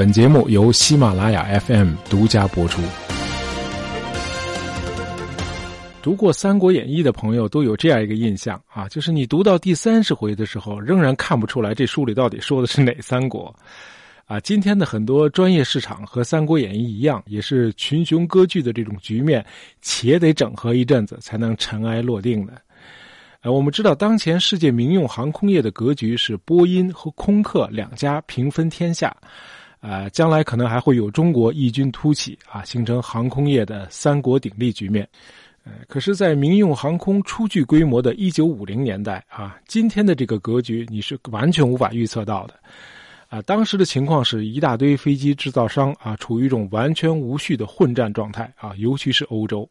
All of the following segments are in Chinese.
本节目由喜马拉雅 FM 独家播出。读过《三国演义》的朋友都有这样一个印象啊，就是你读到第三十回的时候，仍然看不出来这书里到底说的是哪三国。啊，今天的很多专业市场和《三国演义》一样，也是群雄割据的这种局面，且得整合一阵子才能尘埃落定的。呃，我们知道，当前世界民用航空业的格局是波音和空客两家平分天下。啊，将来可能还会有中国异军突起啊，形成航空业的三国鼎立局面。呃，可是，在民用航空初具规模的一九五零年代啊，今天的这个格局你是完全无法预测到的。啊，当时的情况是一大堆飞机制造商啊，处于一种完全无序的混战状态啊，尤其是欧洲，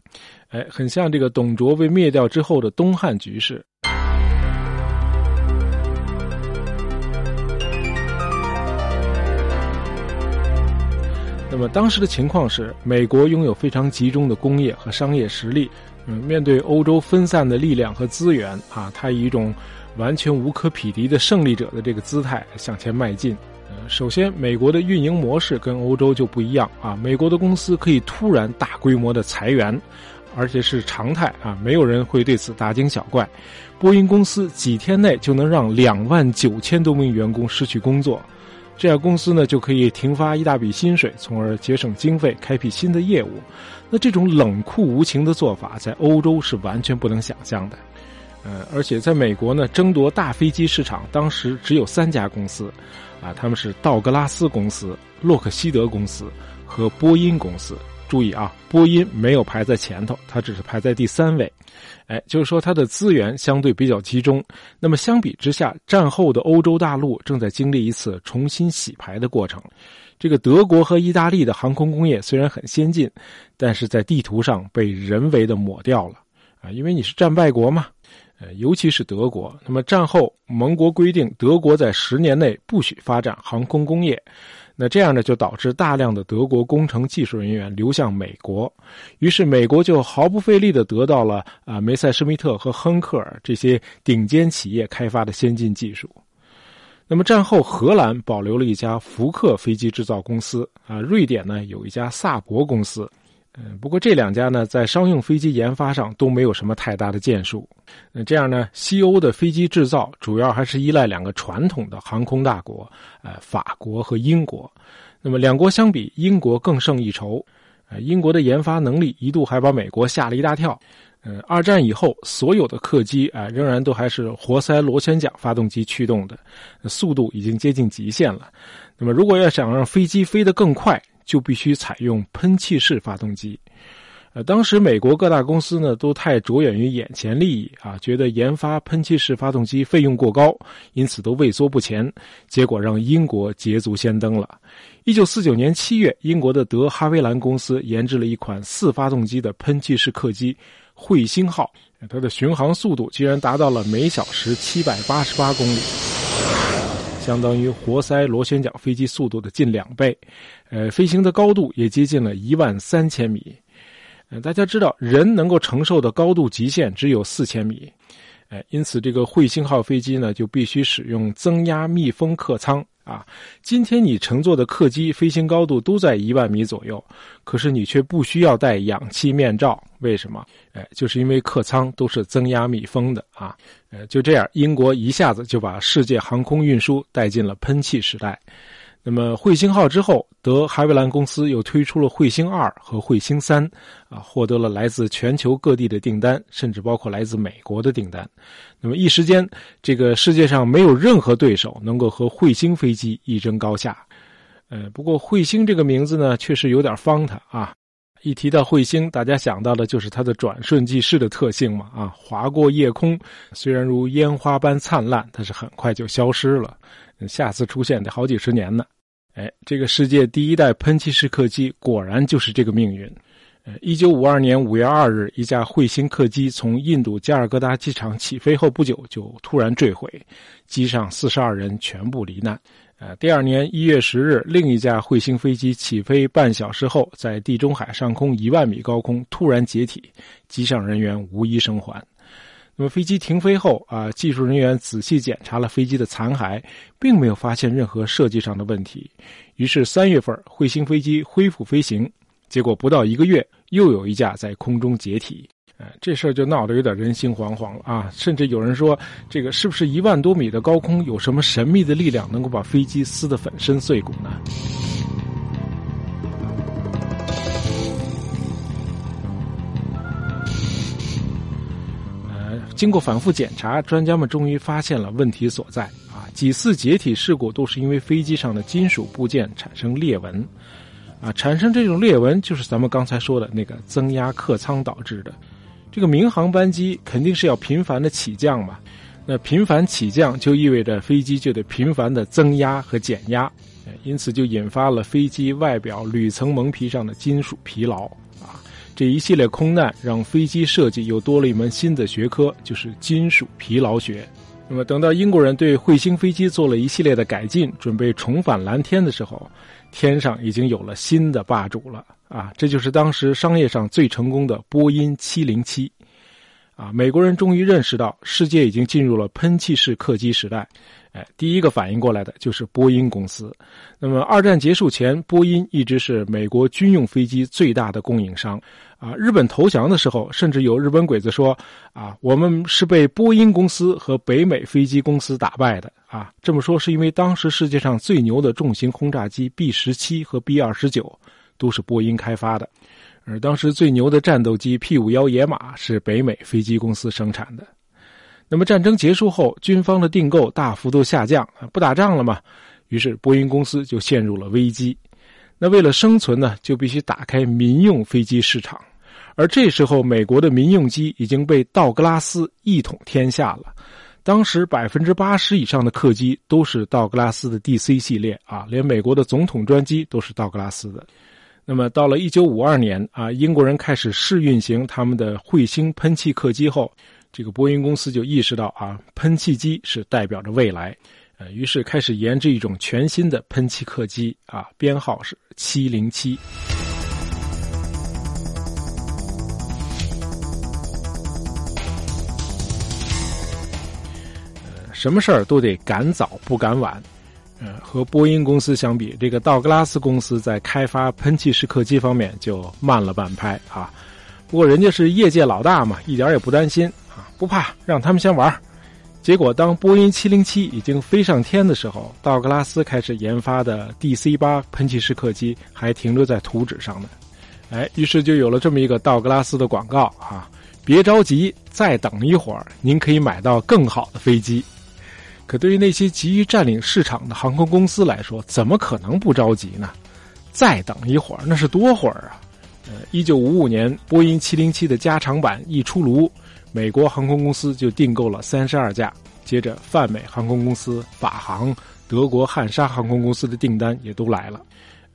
哎，很像这个董卓被灭掉之后的东汉局势。那么当时的情况是，美国拥有非常集中的工业和商业实力，嗯，面对欧洲分散的力量和资源啊，它以一种完全无可匹敌的胜利者的这个姿态向前迈进。呃，首先，美国的运营模式跟欧洲就不一样啊，美国的公司可以突然大规模的裁员，而且是常态啊，没有人会对此大惊小怪。波音公司几天内就能让两万九千多名员工失去工作。这样公司呢就可以停发一大笔薪水，从而节省经费，开辟新的业务。那这种冷酷无情的做法，在欧洲是完全不能想象的。呃，而且在美国呢，争夺大飞机市场，当时只有三家公司，啊，他们是道格拉斯公司、洛克希德公司和波音公司。注意啊，波音没有排在前头，它只是排在第三位。哎，就是说它的资源相对比较集中。那么相比之下，战后的欧洲大陆正在经历一次重新洗牌的过程。这个德国和意大利的航空工业虽然很先进，但是在地图上被人为的抹掉了啊，因为你是战败国嘛。呃，尤其是德国。那么战后盟国规定，德国在十年内不许发展航空工业。那这样呢，就导致大量的德国工程技术人员流向美国，于是美国就毫不费力的得到了啊梅赛施密特和亨克尔这些顶尖企业开发的先进技术。那么战后，荷兰保留了一家福克飞机制造公司啊，瑞典呢有一家萨博公司。嗯，不过这两家呢，在商用飞机研发上都没有什么太大的建树。那这样呢，西欧的飞机制造主要还是依赖两个传统的航空大国，呃，法国和英国。那么两国相比，英国更胜一筹。呃，英国的研发能力一度还把美国吓了一大跳。呃，二战以后，所有的客机啊，仍然都还是活塞螺旋桨发动机驱动的，速度已经接近极限了。那么，如果要想让飞机飞得更快，就必须采用喷气式发动机，呃，当时美国各大公司呢都太着眼于眼前利益啊，觉得研发喷气式发动机费用过高，因此都畏缩不前，结果让英国捷足先登了。一九四九年七月，英国的德哈维兰公司研制了一款四发动机的喷气式客机“彗星号”，它的巡航速度居然达到了每小时七百八十八公里。相当于活塞螺旋桨飞机速度的近两倍，呃，飞行的高度也接近了一万三千米。呃，大家知道，人能够承受的高度极限只有四千米，呃，因此这个彗星号飞机呢，就必须使用增压密封客舱。啊，今天你乘坐的客机飞行高度都在一万米左右，可是你却不需要戴氧气面罩，为什么？哎，就是因为客舱都是增压密封的啊。呃，就这样，英国一下子就把世界航空运输带进了喷气时代。那么彗星号之后，德海维兰公司又推出了彗星二和彗星三，啊，获得了来自全球各地的订单，甚至包括来自美国的订单。那么一时间，这个世界上没有任何对手能够和彗星飞机一争高下。呃，不过彗星这个名字呢，确实有点方它啊。一提到彗星，大家想到的就是它的转瞬即逝的特性嘛，啊，划过夜空，虽然如烟花般灿烂，但是很快就消失了。下次出现得好几十年呢。哎，这个世界第一代喷气式客机果然就是这个命运。呃，一九五二年五月二日，一架彗星客机从印度加尔各答机场起飞后不久就突然坠毁，机上四十二人全部罹难。呃，第二年一月十日，另一架彗星飞机起飞半小时后，在地中海上空一万米高空突然解体，机上人员无一生还。那么飞机停飞后啊，技术人员仔细检查了飞机的残骸，并没有发现任何设计上的问题。于是三月份，彗星飞机恢复飞行，结果不到一个月，又有一架在空中解体。哎，这事儿就闹得有点人心惶惶了啊！甚至有人说，这个是不是一万多米的高空有什么神秘的力量，能够把飞机撕得粉身碎骨呢？呃，经过反复检查，专家们终于发现了问题所在啊！几次解体事故都是因为飞机上的金属部件产生裂纹，啊，产生这种裂纹就是咱们刚才说的那个增压客舱导致的。这个民航班机肯定是要频繁的起降嘛，那频繁起降就意味着飞机就得频繁的增压和减压，因此就引发了飞机外表铝层蒙皮上的金属疲劳啊。这一系列空难让飞机设计又多了一门新的学科，就是金属疲劳学。那么等到英国人对彗星飞机做了一系列的改进，准备重返蓝天的时候，天上已经有了新的霸主了。啊，这就是当时商业上最成功的波音七零七啊，美国人终于认识到世界已经进入了喷气式客机时代，哎，第一个反应过来的就是波音公司。那么二战结束前，波音一直是美国军用飞机最大的供应商。啊，日本投降的时候，甚至有日本鬼子说，啊，我们是被波音公司和北美飞机公司打败的。啊，这么说是因为当时世界上最牛的重型轰炸机 B 十七和 B 二十九。都是波音开发的，而当时最牛的战斗机 P 五幺野马是北美飞机公司生产的。那么战争结束后，军方的订购大幅度下降，不打仗了嘛？于是波音公司就陷入了危机。那为了生存呢，就必须打开民用飞机市场。而这时候，美国的民用机已经被道格拉斯一统天下了。当时百分之八十以上的客机都是道格拉斯的 DC 系列啊，连美国的总统专机都是道格拉斯的。那么到了一九五二年啊，英国人开始试运行他们的彗星喷气客机后，这个波音公司就意识到啊，喷气机是代表着未来，呃，于是开始研制一种全新的喷气客机啊，编号是七零七。什么事儿都得赶早不赶晚。呃，和波音公司相比，这个道格拉斯公司在开发喷气式客机方面就慢了半拍啊。不过人家是业界老大嘛，一点也不担心啊，不怕，让他们先玩。结果当波音707已经飞上天的时候，道格拉斯开始研发的 DC-8 喷气式客机还停留在图纸上呢。哎，于是就有了这么一个道格拉斯的广告啊，别着急，再等一会儿，您可以买到更好的飞机。可对于那些急于占领市场的航空公司来说，怎么可能不着急呢？再等一会儿，那是多会儿啊！呃，一九五五年，波音七零七的加长版一出炉，美国航空公司就订购了三十二架，接着泛美航空公司、法航、德国汉莎航空公司的订单也都来了。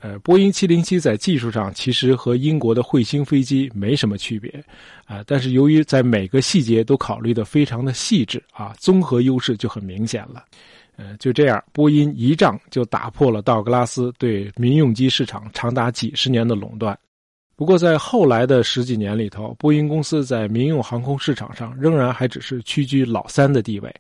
呃，波音707在技术上其实和英国的彗星飞机没什么区别，啊，但是由于在每个细节都考虑的非常的细致啊，综合优势就很明显了。呃，就这样，波音一仗就打破了道格拉斯对民用机市场长达几十年的垄断。不过，在后来的十几年里头，波音公司在民用航空市场上仍然还只是屈居老三的地位，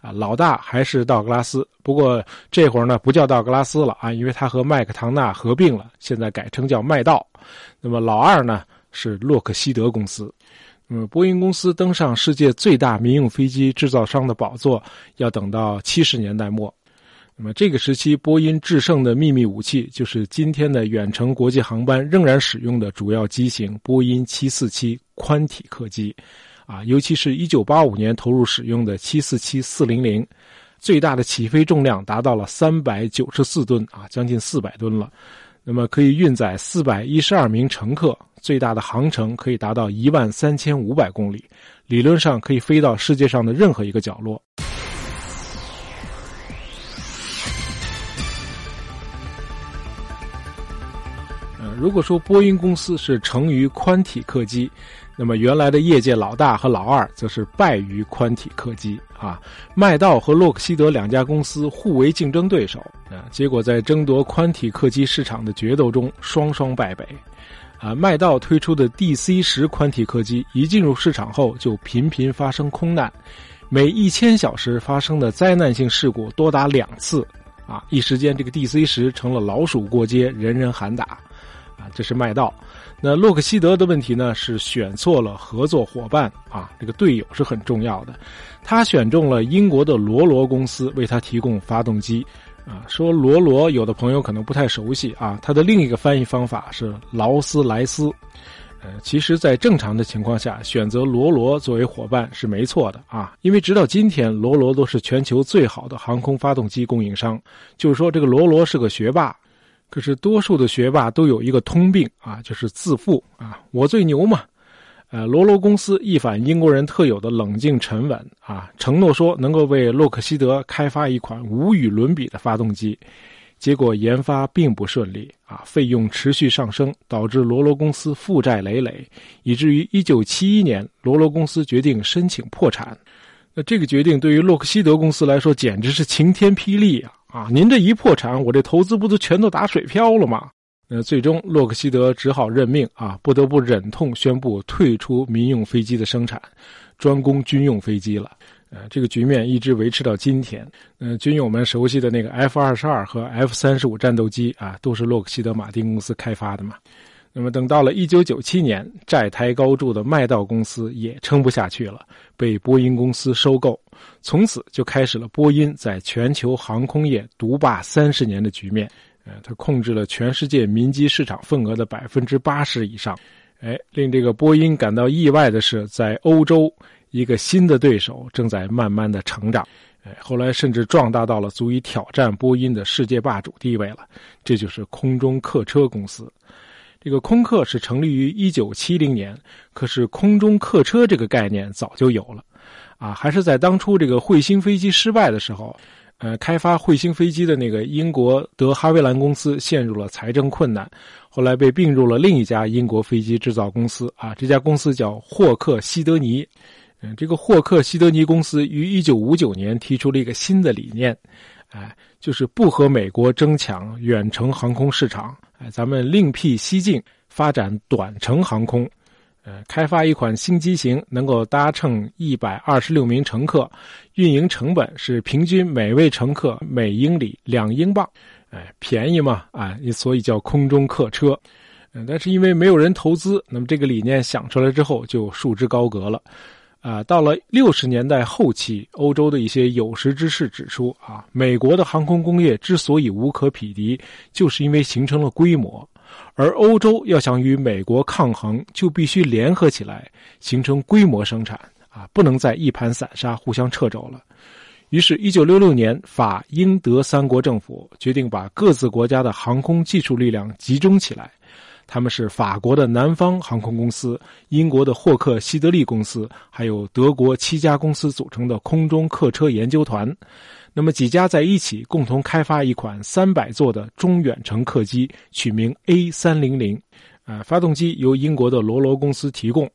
啊，老大还是道格拉斯。不过这会儿呢，不叫道格拉斯了啊，因为它和麦克唐纳合并了，现在改称叫麦道。那么老二呢是洛克希德公司。那么波音公司登上世界最大民用飞机制造商的宝座，要等到七十年代末。那么这个时期，波音制胜的秘密武器就是今天的远程国际航班仍然使用的主要机型——波音747宽体客机，啊，尤其是一九八五年投入使用的747-400，最大的起飞重量达到了三百九十四吨，啊，将近四百吨了。那么可以运载四百一十二名乘客，最大的航程可以达到一万三千五百公里，理论上可以飞到世界上的任何一个角落。如果说波音公司是成于宽体客机，那么原来的业界老大和老二则是败于宽体客机啊。麦道和洛克希德两家公司互为竞争对手啊，结果在争夺宽体客机市场的决斗中双双败北。啊，麦道推出的 DC 十宽体客机一进入市场后就频频发生空难，每一千小时发生的灾难性事故多达两次，啊，一时间这个 DC 十成了老鼠过街，人人喊打，啊这是麦道。那洛克希德的问题呢？是选错了合作伙伴啊，这个队友是很重要的。他选中了英国的罗罗公司为他提供发动机，啊，说罗罗有的朋友可能不太熟悉啊，它的另一个翻译方法是劳斯莱斯。呃，其实，在正常的情况下，选择罗罗作为伙伴是没错的啊，因为直到今天，罗罗都是全球最好的航空发动机供应商。就是说，这个罗罗是个学霸。可是，多数的学霸都有一个通病啊，就是自负啊，我最牛嘛。呃，罗罗公司一反英国人特有的冷静沉稳啊，承诺说能够为洛克希德开发一款无与伦比的发动机，结果研发并不顺利啊，费用持续上升，导致罗罗公司负债累累，以至于1971年，罗罗公司决定申请破产。那这个决定对于洛克希德公司来说简直是晴天霹雳啊！啊，您这一破产，我这投资不都全都打水漂了吗？呃，最终洛克希德只好认命啊，不得不忍痛宣布退出民用飞机的生产，专攻军用飞机了。呃，这个局面一直维持到今天。呃，军友们熟悉的那个 F 二十二和 F 三十五战斗机啊，都是洛克希德马丁公司开发的嘛。那么，等到了一九九七年，债台高筑的麦道公司也撑不下去了，被波音公司收购，从此就开始了波音在全球航空业独霸三十年的局面。呃，它控制了全世界民机市场份额的百分之八十以上。哎，令这个波音感到意外的是，在欧洲，一个新的对手正在慢慢的成长。哎，后来甚至壮大到了足以挑战波音的世界霸主地位了。这就是空中客车公司。这个空客是成立于一九七零年，可是空中客车这个概念早就有了，啊，还是在当初这个彗星飞机失败的时候，呃，开发彗星飞机的那个英国德哈维兰公司陷入了财政困难，后来被并入了另一家英国飞机制造公司，啊，这家公司叫霍克希德尼，嗯，这个霍克希德尼公司于一九五九年提出了一个新的理念，哎，就是不和美国争抢远程航空市场。哎，咱们另辟蹊径，发展短程航空，呃，开发一款新机型，能够搭乘一百二十六名乘客，运营成本是平均每位乘客每英里两英镑，哎，便宜嘛，啊，所以叫空中客车。但是因为没有人投资，那么这个理念想出来之后就束之高阁了。啊，到了六十年代后期，欧洲的一些有识之士指出，啊，美国的航空工业之所以无可匹敌，就是因为形成了规模，而欧洲要想与美国抗衡，就必须联合起来，形成规模生产，啊，不能再一盘散沙，互相掣肘了。于是，一九六六年，法英德三国政府决定把各自国家的航空技术力量集中起来。他们是法国的南方航空公司、英国的霍克希德利公司，还有德国七家公司组成的空中客车研究团。那么几家在一起共同开发一款三百座的中远程客机，取名 A 三零零。啊，发动机由英国的罗罗公司提供。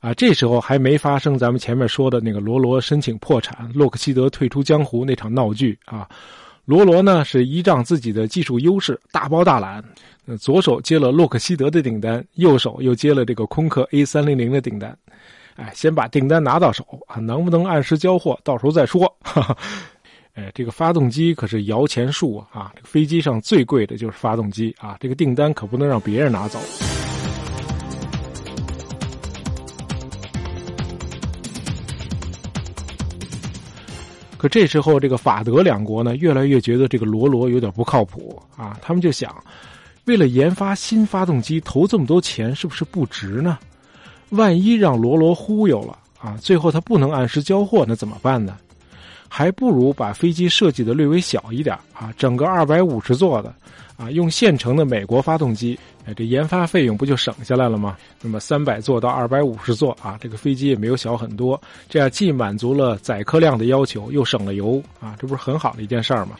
啊，这时候还没发生咱们前面说的那个罗罗申请破产、洛克希德退出江湖那场闹剧啊。罗罗呢是依仗自己的技术优势，大包大揽。左手接了洛克希德的订单，右手又接了这个空客 A 三零零的订单，哎，先把订单拿到手啊，能不能按时交货，到时候再说。哈哈，哎，这个发动机可是摇钱树啊！啊，飞机上最贵的就是发动机啊，这个订单可不能让别人拿走。可这时候，这个法德两国呢，越来越觉得这个罗罗有点不靠谱啊，他们就想。为了研发新发动机投这么多钱，是不是不值呢？万一让罗罗忽悠了啊，最后他不能按时交货，那怎么办呢？还不如把飞机设计的略微小一点啊，整个二百五十座的啊，用现成的美国发动机，哎，这研发费用不就省下来了吗？那么三百座到二百五十座啊，这个飞机也没有小很多，这样既满足了载客量的要求，又省了油啊，这不是很好的一件事儿吗？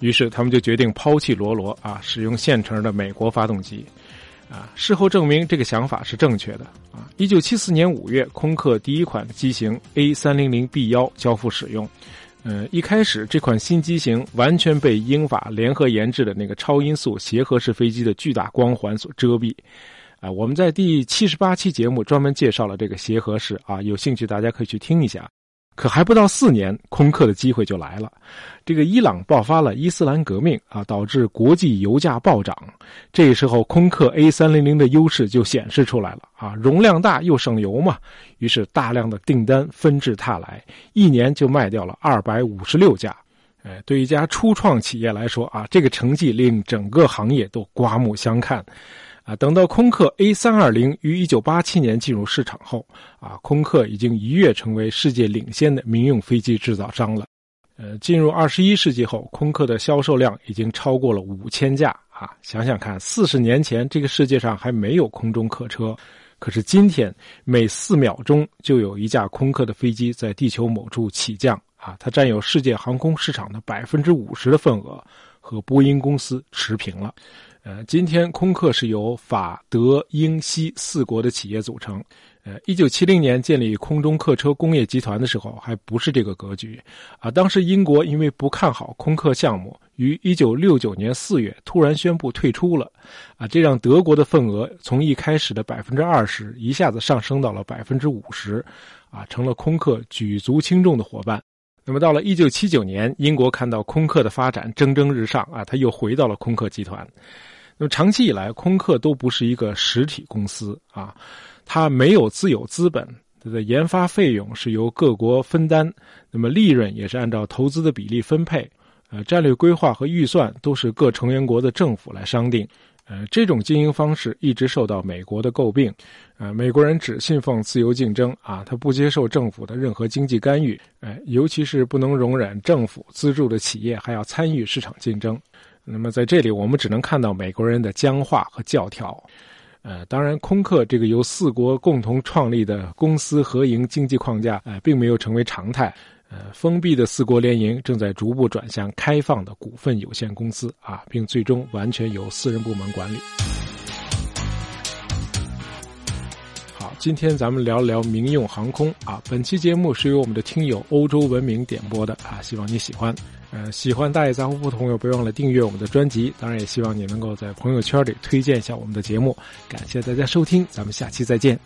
于是他们就决定抛弃罗罗啊，使用现成的美国发动机，啊，事后证明这个想法是正确的啊。一九七四年五月，空客第一款机型 A 三零零 B 幺交付使用，嗯，一开始这款新机型完全被英法联合研制的那个超音速协和式飞机的巨大光环所遮蔽，啊，我们在第七十八期节目专门介绍了这个协和式啊，有兴趣大家可以去听一下。可还不到四年，空客的机会就来了。这个伊朗爆发了伊斯兰革命啊，导致国际油价暴涨。这时候，空客 A 三零零的优势就显示出来了啊，容量大又省油嘛。于是，大量的订单纷至沓来，一年就卖掉了二百五十六架。哎，对一家初创企业来说啊，这个成绩令整个行业都刮目相看。啊，等到空客 A 三二零于一九八七年进入市场后，啊，空客已经一跃成为世界领先的民用飞机制造商了。呃，进入二十一世纪后，空客的销售量已经超过了五千架。啊，想想看，四十年前这个世界上还没有空中客车，可是今天每四秒钟就有一架空客的飞机在地球某处起降。啊，它占有世界航空市场的百分之五十的份额，和波音公司持平了。呃，今天空客是由法、德、英、西四国的企业组成。呃，一九七零年建立空中客车工业集团的时候，还不是这个格局。啊，当时英国因为不看好空客项目，于一九六九年四月突然宣布退出了。啊，这让德国的份额从一开始的百分之二十一下子上升到了百分之五十，啊，成了空客举足轻重的伙伴。那么到了一九七九年，英国看到空客的发展蒸蒸日上，啊，他又回到了空客集团。那么长期以来，空客都不是一个实体公司啊，它没有自有资本，它的研发费用是由各国分担，那么利润也是按照投资的比例分配，呃，战略规划和预算都是各成员国的政府来商定，呃，这种经营方式一直受到美国的诟病，呃，美国人只信奉自由竞争啊，他不接受政府的任何经济干预，呃，尤其是不能容忍政府资助的企业还要参与市场竞争。那么在这里，我们只能看到美国人的僵化和教条。呃，当然，空客这个由四国共同创立的公私合营经济框架，呃，并没有成为常态。呃，封闭的四国联营正在逐步转向开放的股份有限公司啊，并最终完全由私人部门管理。今天咱们聊聊民用航空啊。本期节目是由我们的听友欧洲文明点播的啊，希望你喜欢。呃，喜欢大爷杂货铺的朋友，别忘了订阅我们的专辑。当然，也希望你能够在朋友圈里推荐一下我们的节目。感谢大家收听，咱们下期再见。